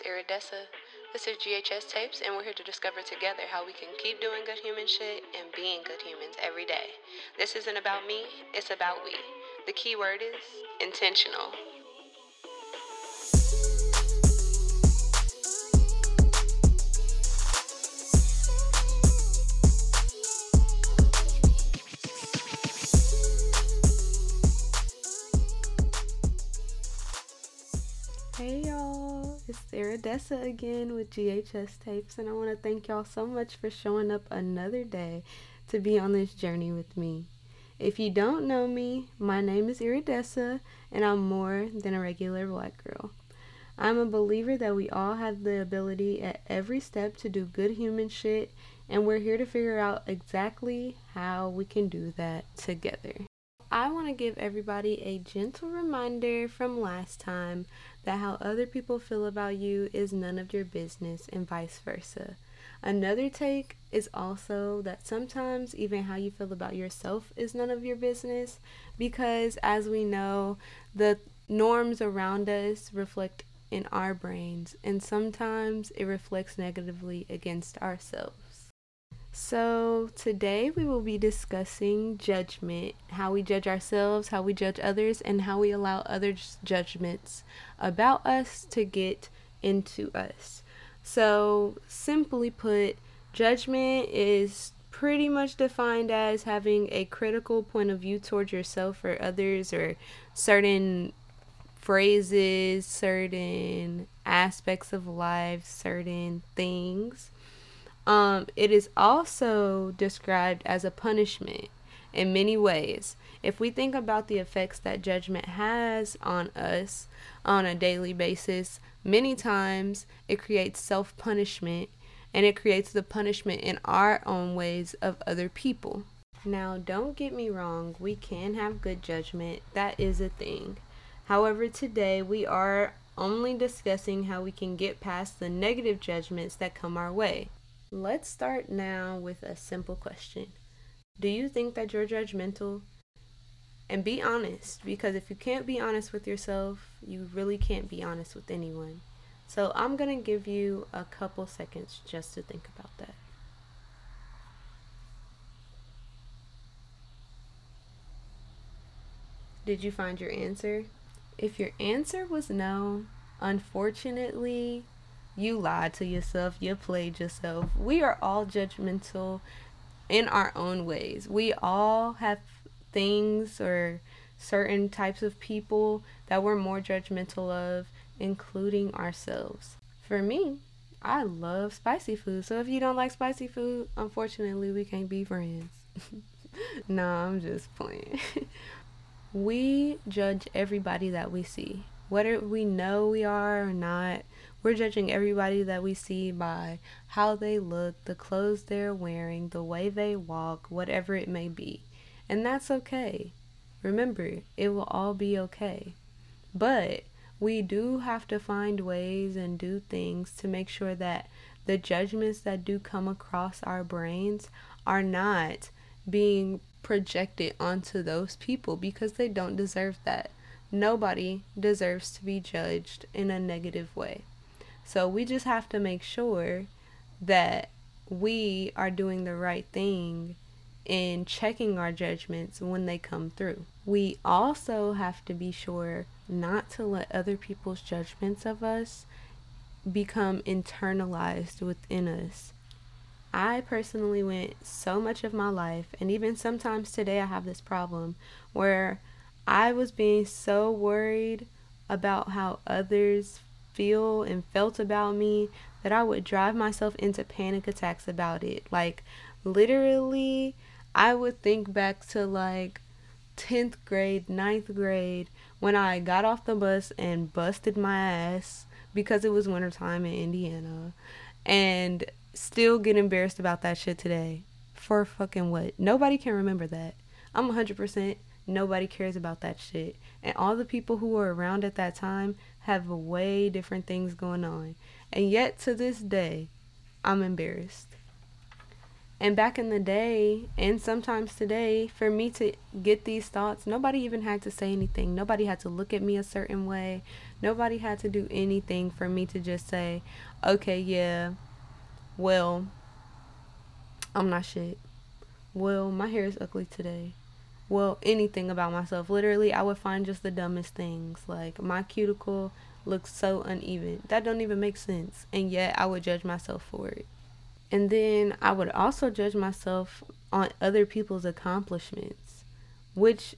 is Iridessa. This is GHS Tapes, and we're here to discover together how we can keep doing good human shit and being good humans every day. This isn't about me, it's about we. The key word is intentional. It's Iridessa again with GHS Tapes, and I want to thank y'all so much for showing up another day to be on this journey with me. If you don't know me, my name is Iridessa, and I'm more than a regular black girl. I'm a believer that we all have the ability at every step to do good human shit, and we're here to figure out exactly how we can do that together. I want to give everybody a gentle reminder from last time that how other people feel about you is none of your business and vice versa. Another take is also that sometimes even how you feel about yourself is none of your business because, as we know, the norms around us reflect in our brains and sometimes it reflects negatively against ourselves. So, today we will be discussing judgment how we judge ourselves, how we judge others, and how we allow others' judgments about us to get into us. So, simply put, judgment is pretty much defined as having a critical point of view towards yourself or others, or certain phrases, certain aspects of life, certain things um, it is also described as a punishment in many ways. If we think about the effects that judgment has on us on a daily basis, many times it creates self punishment and it creates the punishment in our own ways of other people. Now, don't get me wrong, we can have good judgment, that is a thing. However, today we are only discussing how we can get past the negative judgments that come our way. Let's start now with a simple question. Do you think that you're judgmental? And be honest, because if you can't be honest with yourself, you really can't be honest with anyone. So I'm going to give you a couple seconds just to think about that. Did you find your answer? If your answer was no, unfortunately, you lied to yourself. You played yourself. We are all judgmental in our own ways. We all have things or certain types of people that we're more judgmental of, including ourselves. For me, I love spicy food. So if you don't like spicy food, unfortunately, we can't be friends. no, I'm just playing. we judge everybody that we see, whether we know we are or not. We're judging everybody that we see by how they look, the clothes they're wearing, the way they walk, whatever it may be. And that's okay. Remember, it will all be okay. But we do have to find ways and do things to make sure that the judgments that do come across our brains are not being projected onto those people because they don't deserve that. Nobody deserves to be judged in a negative way. So we just have to make sure that we are doing the right thing in checking our judgments when they come through. We also have to be sure not to let other people's judgments of us become internalized within us. I personally went so much of my life, and even sometimes today, I have this problem where I was being so worried about how others feel and felt about me that I would drive myself into panic attacks about it. Like, literally, I would think back to like 10th grade, 9th grade, when I got off the bus and busted my ass because it was wintertime in Indiana, and still get embarrassed about that shit today. For fucking what? Nobody can remember that. I'm 100% nobody cares about that shit. And all the people who were around at that time have way different things going on. And yet to this day, I'm embarrassed. And back in the day, and sometimes today, for me to get these thoughts, nobody even had to say anything. Nobody had to look at me a certain way. Nobody had to do anything for me to just say, okay, yeah, well, I'm not shit. Well, my hair is ugly today. Well, anything about myself. Literally, I would find just the dumbest things. Like, my cuticle looks so uneven. That don't even make sense. And yet, I would judge myself for it. And then I would also judge myself on other people's accomplishments, which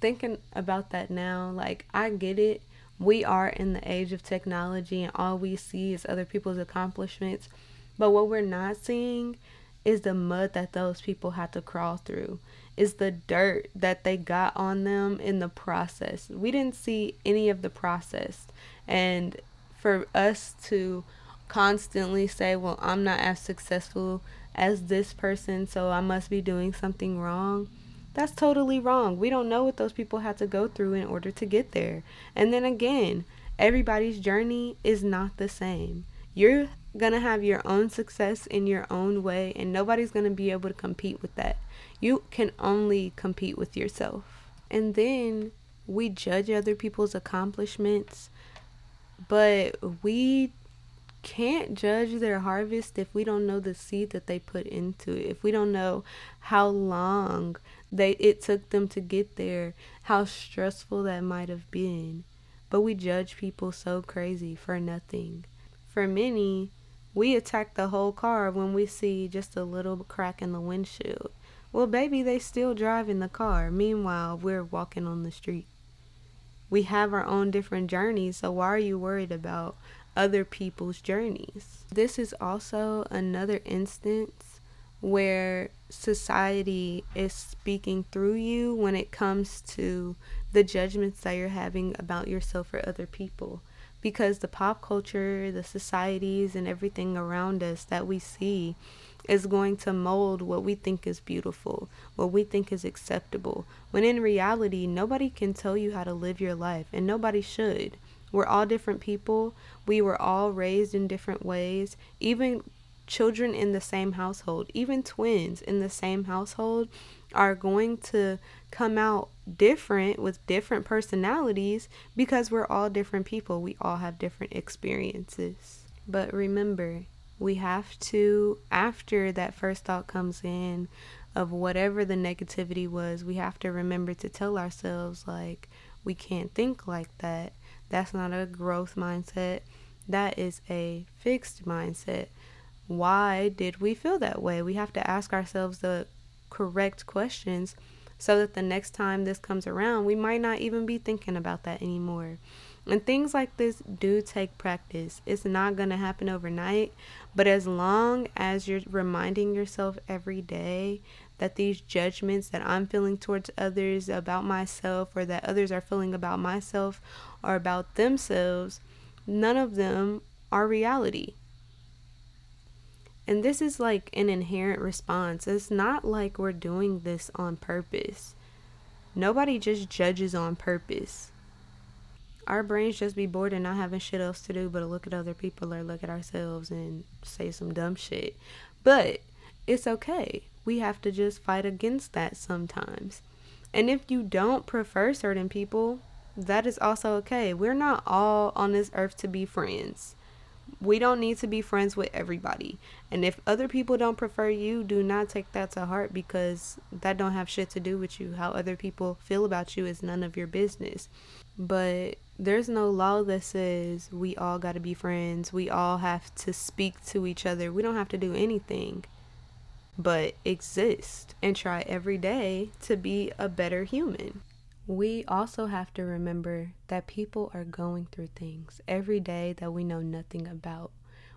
thinking about that now, like I get it. We are in the age of technology and all we see is other people's accomplishments. But what we're not seeing is the mud that those people had to crawl through, is the dirt that they got on them in the process. We didn't see any of the process. And for us to constantly say, well, I'm not as successful as this person, so I must be doing something wrong. That's totally wrong. We don't know what those people had to go through in order to get there. And then again, everybody's journey is not the same. You're to have your own success in your own way, and nobody's to be able to compete with that. You can only compete with yourself. And then we judge other people's accomplishments, but we can't judge their harvest if we don't know the seed that they put into it. If we don't know how long they it took them to get there, how stressful that might have been. But we judge people so crazy for nothing. For many, we attack the whole car when we see just a little crack in the windshield. Well, baby, they still driving the car. Meanwhile, we're walking on the street. We have our own different journeys, so why are you worried about other people's journeys. This is also another instance where society is speaking through you when it comes to the judgments that you're having about yourself or other people. Because the pop culture, the societies, and everything around us that we see is going to mold what we think is beautiful, what we think is acceptable. When in reality, nobody can tell you how to live your life, and nobody should. We're all different people. We were all raised in different ways. Even children in the same household, even twins in the same household, are going to come out different with different personalities because we're all different people. We all have different experiences. But remember, we have to, after that first thought comes in of whatever the negativity was, we have to remember to tell ourselves, like, we can't think like that. That's not a growth mindset. That is a fixed mindset. Why did we feel that way? We have to ask ourselves the correct questions so that the next time this comes around, we might not even be thinking about that anymore. And things like this do take practice. It's not going to happen overnight, but as long as you're reminding yourself every day that these judgments that I'm feeling towards others about myself or that others are feeling about myself or about themselves, none of them are reality. And this is like an inherent response. It's not like we're doing this on purpose. Nobody just judges on purpose. Our brains just be bored and not having shit else to do but to look at other people or look at ourselves and say some dumb shit. But it's okay we have to just fight against that sometimes. And if you don't prefer certain people, that is also okay. We're not all on this earth to be friends. We don't need to be friends with everybody. And if other people don't prefer you, do not take that to heart because that don't have shit to do with you. How other people feel about you is none of your business. But there's no law that says we all got to be friends. We all have to speak to each other. We don't have to do anything but exist and try every day to be a better human. We also have to remember that people are going through things every day that we know nothing about.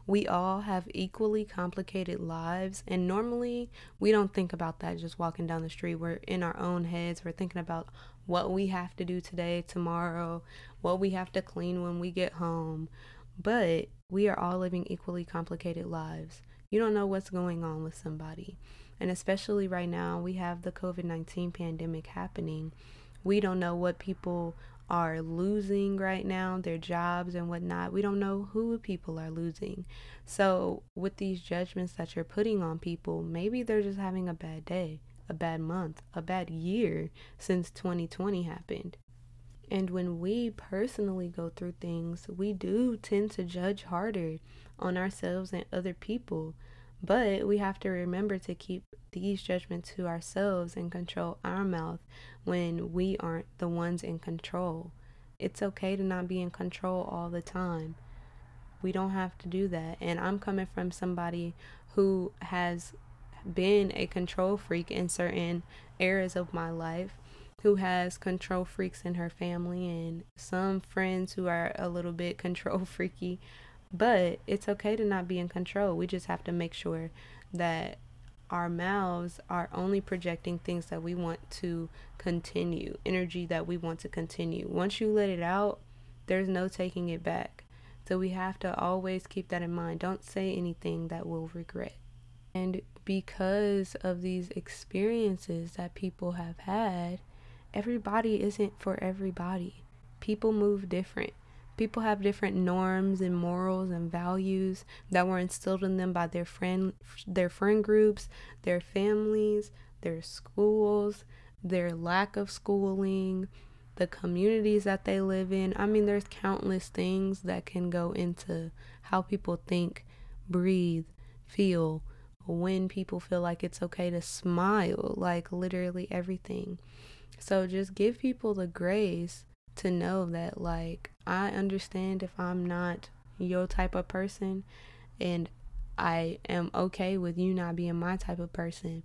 We all have equally complicated lives, and normally we don't think about that just walking down the street. We're in our own heads, we're thinking about what we have to do today, tomorrow, what we have to clean when we get home. But we are all living equally complicated lives. You don't know what's going on with somebody. And especially right now, we have the COVID 19 pandemic happening. We don't know what people are losing right now, their jobs and whatnot. We don't know who people are losing. So, with these judgments that you're putting on people, maybe they're just having a bad day, a bad month, a bad year since 2020 happened. And when we personally go through things, we do tend to judge harder on ourselves and other people. But we have to remember to keep these judgments to ourselves and control our mouth when we aren't the ones in control. It's okay to not be in control all the time. We don't have to do that. And I'm coming from somebody who has been a control freak in certain areas of my life, who has control freaks in her family, and some friends who are a little bit control freaky. But it's okay to not be in control. We just have to make sure that our mouths are only projecting things that we want to continue, energy that we want to continue. Once you let it out, there's no taking it back. So we have to always keep that in mind. Don't say anything that we'll regret. And because of these experiences that people have had, everybody isn't for everybody. People move different people have different norms and morals and values that were instilled in them by their friend their friend groups, their families, their schools, their lack of schooling, the communities that they live in. I mean, there's countless things that can go into how people think, breathe, feel, when people feel like it's okay to smile, like literally everything. So just give people the grace to know that like I understand if I'm not your type of person and I am okay with you not being my type of person.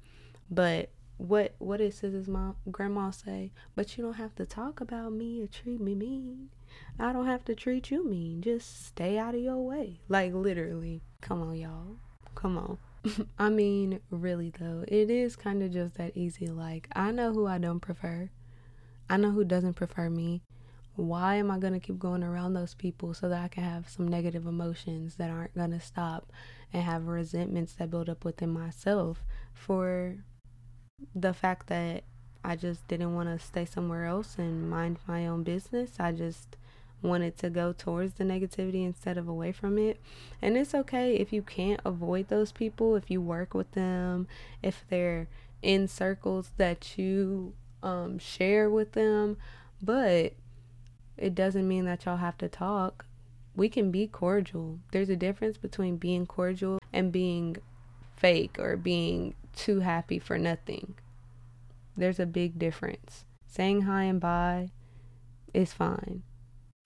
But what what did mom grandma say? But you don't have to talk about me or treat me mean. I don't have to treat you mean. Just stay out of your way. Like literally. Come on, y'all. Come on. I mean, really though, it is kind of just that easy. Like, I know who I don't prefer. I know who doesn't prefer me why am I going to keep going around those people so that I can have some negative emotions that aren't going to stop and have resentments that build up within myself for the fact that I just didn't want to stay somewhere else and mind my own business. I just wanted to go towards the negativity instead of away from it. And it's okay if you can't avoid those people, if you work with them, if they're in circles that you um, share with them. But it doesn't mean that y'all have to talk. We can be cordial. There's a difference between being cordial and being fake or being too happy for nothing. There's a big difference. Saying hi and bye is fine.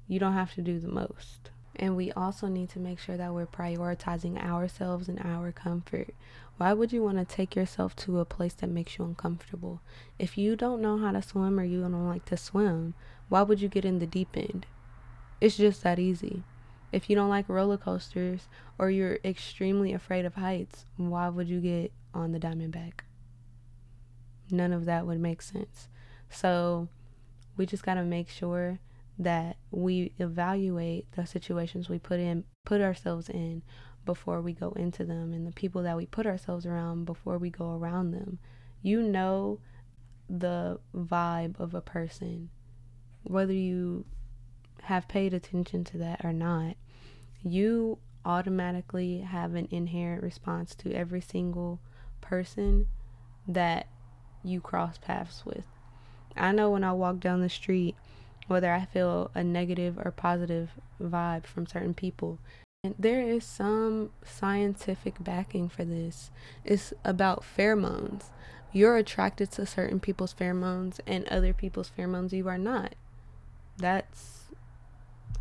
You don't have to do the most. And we also need to make sure that we're prioritizing ourselves and our comfort. Why would you want to take yourself to a place that makes you uncomfortable? If you don't know how to swim or you don't like to swim, why would you get in the deep end? It's just that easy. If you don't like roller coasters or you're extremely afraid of heights, why would you get on the Diamondback? None of that would make sense. So we just got to make sure that we evaluate the situations we put in put ourselves in before we go into them and the people that we put ourselves around before we go around them. You know the vibe of a person, whether you have paid attention to that or not. You automatically have an inherent response to every single person that you cross paths with. I know when I walk down the street, whether I feel a negative or positive vibe from certain people, and there is some scientific backing for this. It's about pheromones. You're attracted to certain people's pheromones and other people's pheromones you are not. That's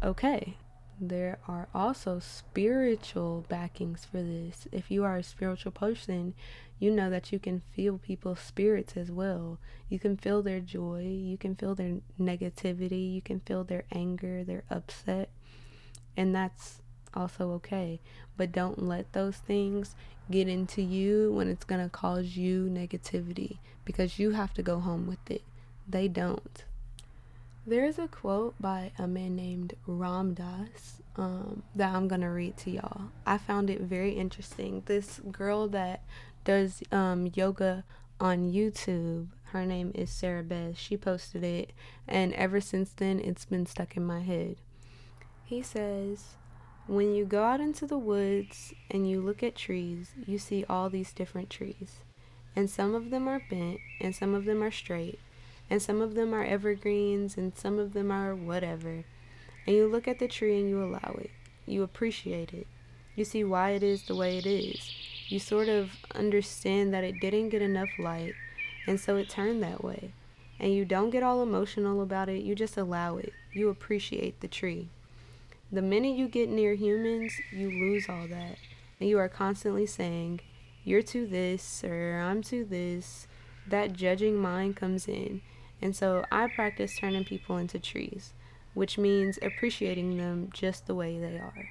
okay. There are also spiritual backings for this. If you are a spiritual person, you know that you can feel people's spirits as well. You can feel their joy, you can feel their negativity, you can feel their anger, their upset. And that's also okay. But don't let those things get into you when it's going to cause you negativity because you have to go home with it. They don't. There's a quote by a man named Ram Dass um, that I'm going to read to y'all. I found it very interesting. This girl that does um, yoga on YouTube, Her name is Sarah Beth. She posted it, and ever since then, it's been stuck in my head. He says, When you go out into the woods and you look at trees, you see all these different trees. And some of them are bent, and some of them are straight, and some of them are evergreens, and some of them are whatever. And you look at the tree and you allow it. You appreciate it. You see why it is the way it is. You sort of understand that it didn't get enough light and so it turned that way. And you don't get all emotional about it, you just allow it. You appreciate the tree. The minute you get near humans, you lose all that. And you are constantly saying, You're to this, or I'm to this. That judging mind comes in. And so I practice turning people into trees, which means appreciating them just the way they are.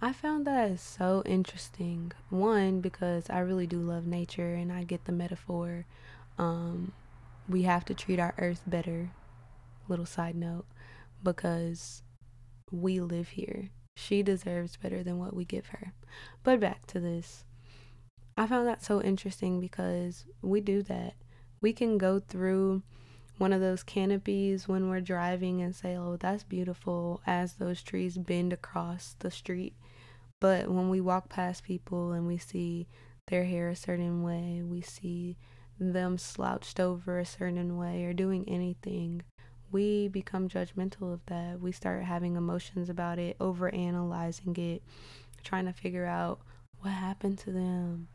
I found that so interesting. One, because I really do love nature and I get the metaphor. Um, we have to treat our earth better. Little side note, because we live here. She deserves better than what we give her. But back to this. I found that so interesting because we do that. We can go through one of those canopies when we're driving and say, oh, that's beautiful, as those trees bend across the street. But when we walk past people and we see their hair a certain way, we see them slouched over a certain way or doing anything, we become judgmental of that. We start having emotions about it, over analyzing it, trying to figure out what happened to them.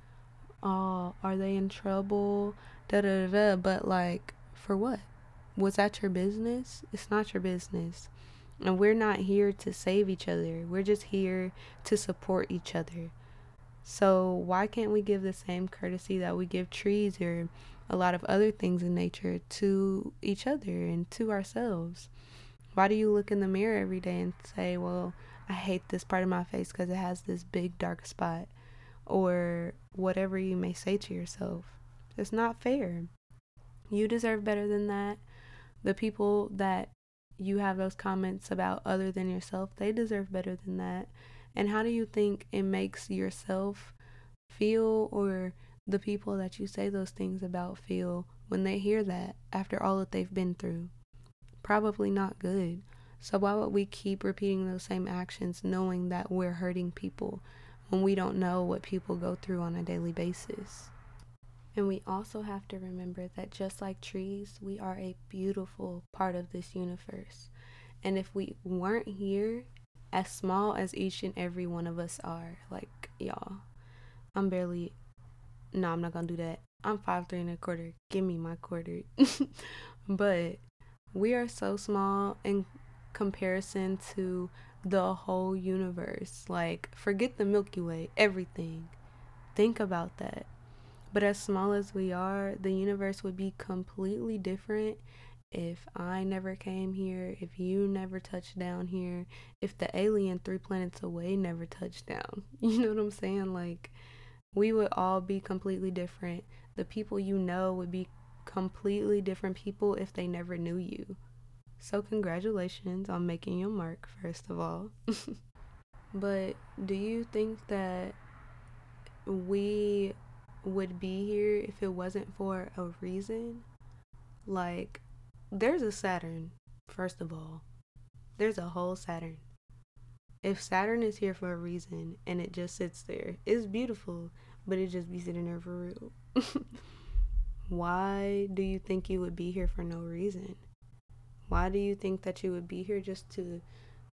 Oh, are they in trouble? Da da da. But like, for what? Was that your business? It's not your business. And we're not here to save each other. We're just here to support each other. So why can't we give the same courtesy that we give trees or a lot of other things in nature to each other and to ourselves? Why do you look in the mirror every day and say, "Well, I hate this part of my face because it has this big dark spot," or whatever you may say to yourself? It's not fair. You deserve better than that. The people that you have those comments about other than yourself, they deserve better than that. And how do you think it makes yourself feel or the people that you say those things about feel when they hear that after all that they've been through? Probably not good. So, why would we keep repeating those same actions knowing that we're hurting people when we don't know what people go through on a daily basis? And we also have to remember that just like trees, we are a beautiful part of this universe. And if we weren't here, as small as each and every one of us are, like y'all, I'm barely, no, I'm not gonna do that. I'm five three and a quarter. Give me my quarter. but we are so small in comparison to the whole universe. Like, forget the Milky Way, everything. Think about that. But as small as we are, the universe would be completely different if I never came here, if you never touched down here, if the alien three planets away never touched down. You know what I'm saying? Like, we would all be completely different. The people you know would be completely different people if they never knew you. So, congratulations on making your mark, first of all. but do you think that we would be here if it wasn't for a reason. Like, there's a Saturn, first of all. There's a whole Saturn. If Saturn is here for a reason and it just sits there, it's beautiful, but it just be sitting there for real. Why do you think you would be here for no reason? Why do you think that you would be here just to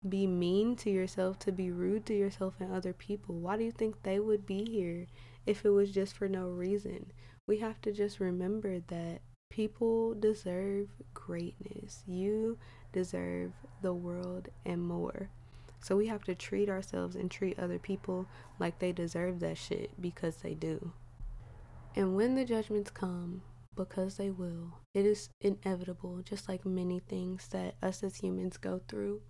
be mean to yourself, to be rude to yourself and other people? Why do you think they would be here if it was just for no reason. We have to just remember that people deserve greatness. You deserve the world and more. So we have to treat ourselves and treat other people like they deserve that shit because they do. And when the judgments come, because they will, it is inevitable, just like many things that us as humans go through.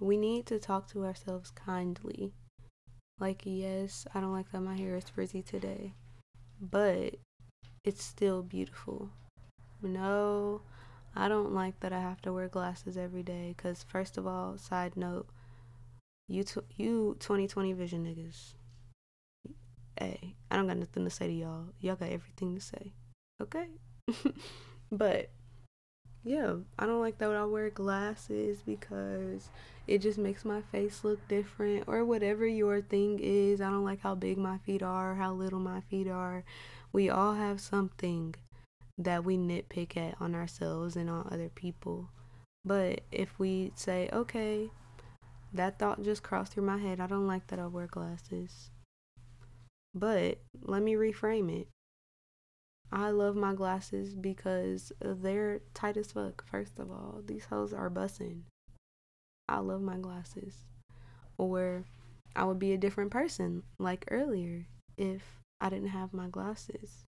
We need to talk to ourselves kindly like, yes, I don't like that my hair is frizzy today, but it's still beautiful. No, I don't like that I have to wear glasses every day because, first of all, side note, you, you 2020 vision niggas, hey, I don't got nothing to say to y'all. Y'all got everything to say. Okay? but yeah, I don't like that I wear glasses because it just makes my face look different or whatever your thing is. I don't like how big my feet are, how little my feet are. We all have something that we nitpick at on ourselves and on other people. But if we say, okay, that thought just crossed through my head, I don't like that I wear glasses. But let me reframe it. I love my glasses because they're tight as fuck, first of all. These hoes are bussing. I love my glasses. Or I would be a different person, like earlier, if I didn't have my glasses.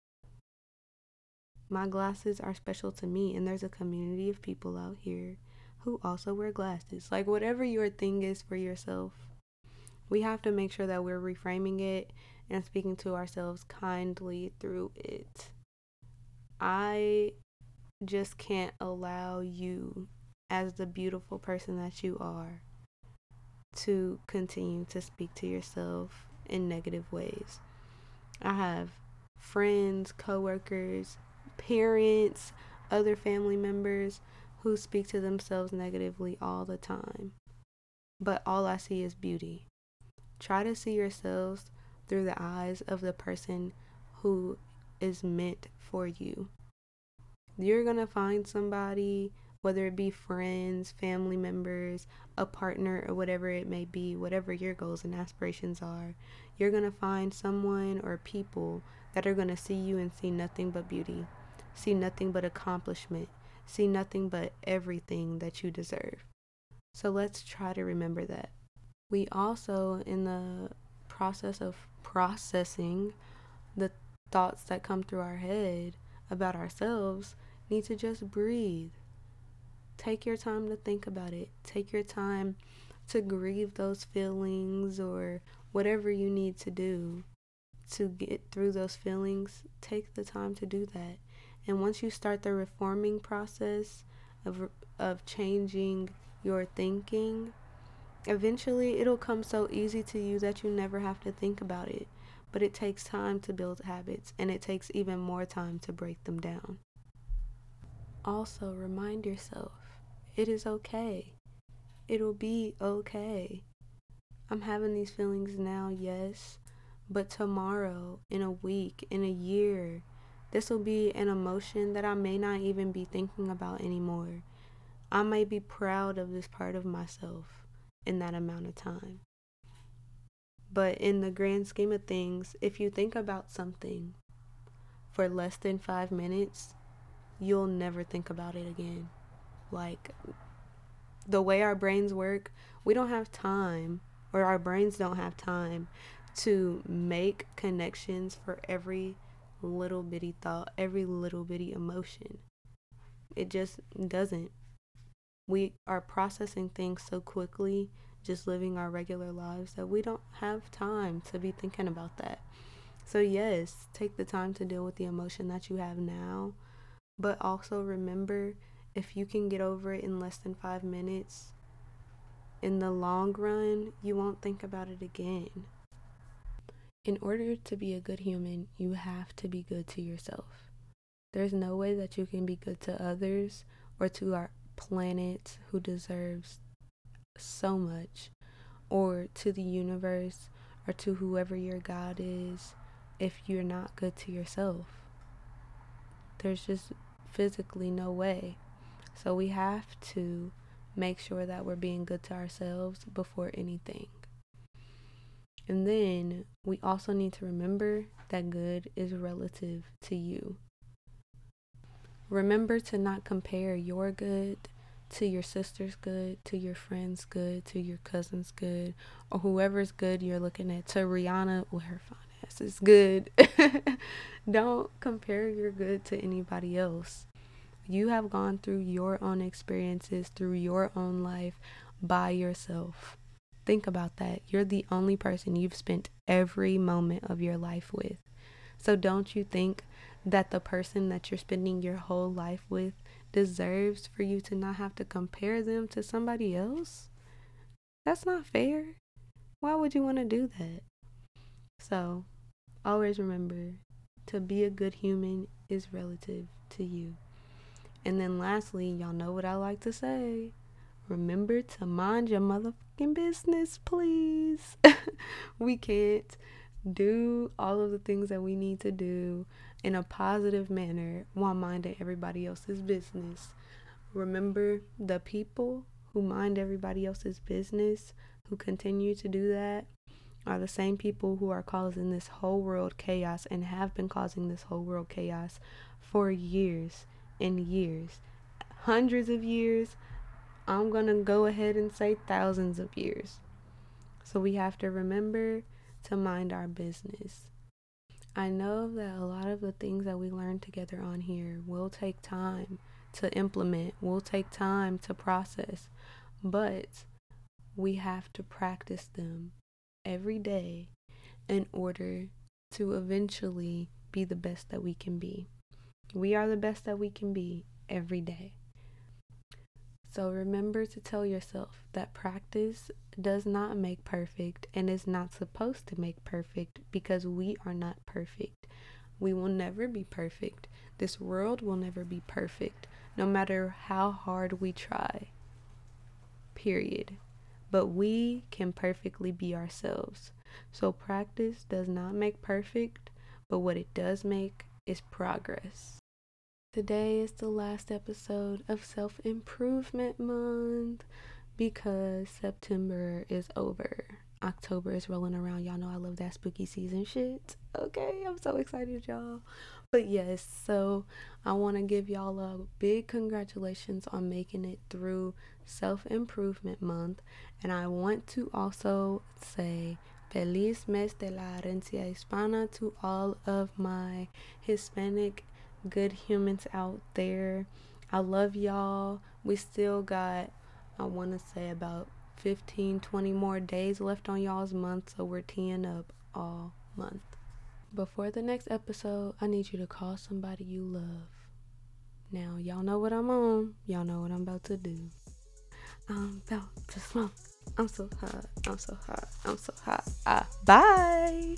My glasses are special to me, and there's a community of people out here who also wear glasses. Like, whatever your thing is for yourself, we have to make sure that we're reframing it and speaking to ourselves kindly through it. I just can't allow you, as the beautiful person that you are, to continue to speak to yourself in negative ways. I have friends, coworkers, parents, other family members who speak to themselves negatively all the time. But all I see is beauty. Try to see yourselves through the eyes of the person who is meant for you. You're going to find somebody, whether it be friends, family members, a partner, or whatever it may be, whatever your goals and aspirations are. You're going to find someone or people that are going to see you and see nothing but beauty see nothing but accomplishment, see nothing but everything that you deserve. So let's try to remember that. We also, in the process of processing thoughts that come through our head about ourselves, need to just breathe. Take your time to think about it. Take your time to grieve those feelings or whatever you need to do to get through those feelings. Take the time to do that. And once you start the reforming process of, of changing your thinking, eventually it'll come so easy to you that you never have to think about it. But it takes time to build habits, and it takes even more time to break them down. Also, remind yourself it is okay. It'll be okay. I'm having these feelings now, yes, but tomorrow, in a week, in a year, this will be an emotion that I may not even be thinking about anymore. I may be proud of this part of myself in that amount of time. But in the grand scheme of things, if you think about something for less than five minutes, you'll never think about it again. Like the way our brains work, we don't have time, or our brains don't have time to make connections for every little bitty thought, every little bitty emotion. It just doesn't. We are processing things so quickly, just living our regular lives, that we don't have time to be thinking about that. So, yes, take the time to deal with the emotion that you have now, but also remember if you can get over it in less than five minutes, in the long run, you won't think about it again. In order to be a good human, you have to be good to yourself. There's no way that you can be good to others or to our planet who deserves so much, or to the universe or to whoever your God is if you're not good to yourself. There's just physically no way. So we have to make sure that we're being good to ourselves before anything. And then we also need to remember that good is relative to you. Remember to not compare your good to your sister's good, to your friend's good, to your cousin's good, or whoever's good you're looking at, to Rihanna with her finance is good. Don't compare your good to anybody else. You have gone through your own experiences, through your own life by yourself. Think about that. You're the only person you've spent every moment of your life with. So don't you think that the person that you're spending your whole life with deserves for you to not have to compare them to somebody else? That's not fair. Why would you want to do that? So, always remember to be a good human is relative to you. And then lastly, y'all know what I like to say. Remember to mind your motherfucking business, please. we can't do all of the things that we need to do in a positive manner while minding everybody else's business. Remember the people who mind everybody else's business, who continue to do that, are the same people who are causing this whole world chaos and have been causing this whole world chaos for years and years. Hundreds of years. I'm going to go ahead and say thousands of years. So we have to remember to mind our business. I know that a lot of the things that we learn together on here will take time to implement, will take time to process, but we have to practice them every day in order to eventually be the best that we can be. We are the best that we can be every day. So remember to tell yourself that practice does not make perfect and is not supposed to make perfect because we are not perfect. We will never be perfect. This world will never be perfect, no matter how hard we try. Period. But we can perfectly be ourselves. So practice does not make perfect, but what it does make is progress. Today is the last episode of Self Improvement Month because September is over. October is rolling around. Y'all know I love that spooky season shit. Okay, I'm so excited, y'all. But yes, so I want to give y'all a big congratulations on making it through Self Improvement Month. And I want to also say Feliz Mes de la Herencia Hispana to all of my Hispanic good humans out there. I love y'all. We still got, I want to say, about 15, 20 more days left on y'all's month, so we're teeing up all month. Before the next episode, I need you to call somebody you love. Now, y'all know what I'm on. Y'all know what I'm about to do. I'm about to smoke. I'm so hot. I'm so hot. I'm so hot. Ah, bye.